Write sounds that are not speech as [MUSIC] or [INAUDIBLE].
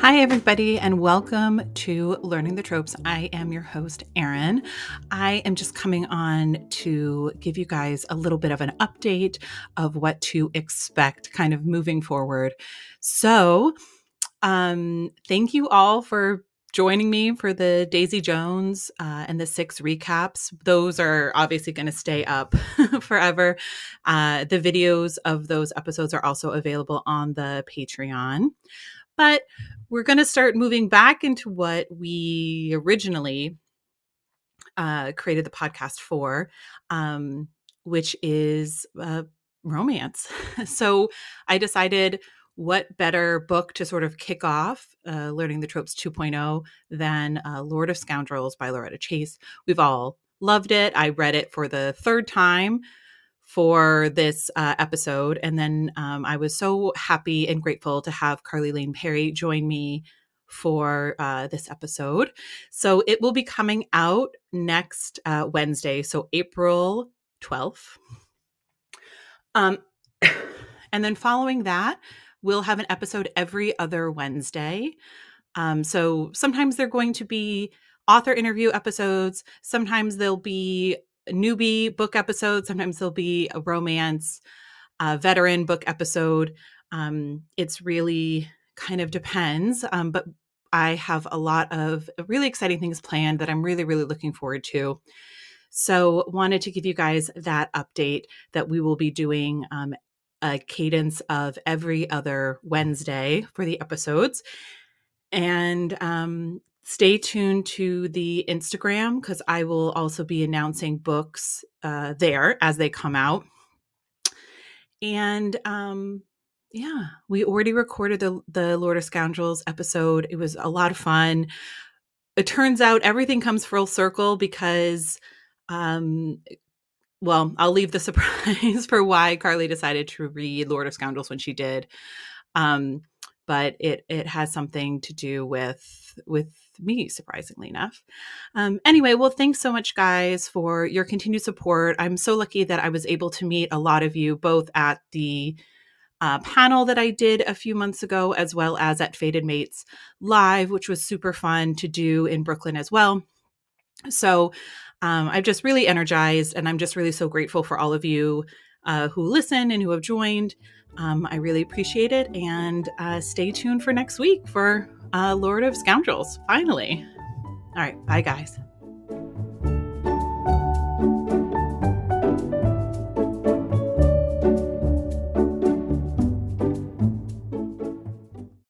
Hi, everybody, and welcome to Learning the Tropes. I am your host, Erin. I am just coming on to give you guys a little bit of an update of what to expect kind of moving forward. So, um, thank you all for joining me for the Daisy Jones uh, and the six recaps. Those are obviously going to stay up [LAUGHS] forever. Uh, the videos of those episodes are also available on the Patreon. But we're going to start moving back into what we originally uh, created the podcast for, um, which is uh, romance. [LAUGHS] so I decided what better book to sort of kick off uh, Learning the Tropes 2.0 than uh, Lord of Scoundrels by Loretta Chase. We've all loved it. I read it for the third time for this uh, episode. And then um, I was so happy and grateful to have Carly Lane Perry join me for uh, this episode. So it will be coming out next uh, Wednesday, so April 12th. Um, [COUGHS] and then following that, we'll have an episode every other Wednesday. Um, so sometimes they're going to be author interview episodes, sometimes they'll be newbie book episode. Sometimes there'll be a romance, a veteran book episode. Um, it's really kind of depends. Um, but I have a lot of really exciting things planned that I'm really, really looking forward to. So, wanted to give you guys that update that we will be doing um, a cadence of every other Wednesday for the episodes. And um, stay tuned to the Instagram because I will also be announcing books uh, there as they come out. And um, yeah, we already recorded the the Lord of Scoundrels episode. It was a lot of fun. It turns out everything comes full circle because um well, I'll leave the [LAUGHS] surprise for why Carly decided to read Lord of Scoundrels when she did. Um, but it it has something to do with with me, surprisingly enough. Um, anyway, well, thanks so much, guys, for your continued support. I'm so lucky that I was able to meet a lot of you both at the uh, panel that I did a few months ago, as well as at Fated Mates Live, which was super fun to do in Brooklyn as well. So um, I'm just really energized, and I'm just really so grateful for all of you uh, who listen and who have joined. Um, I really appreciate it, and uh, stay tuned for next week for uh, Lord of Scoundrels, finally. All right. Bye, guys.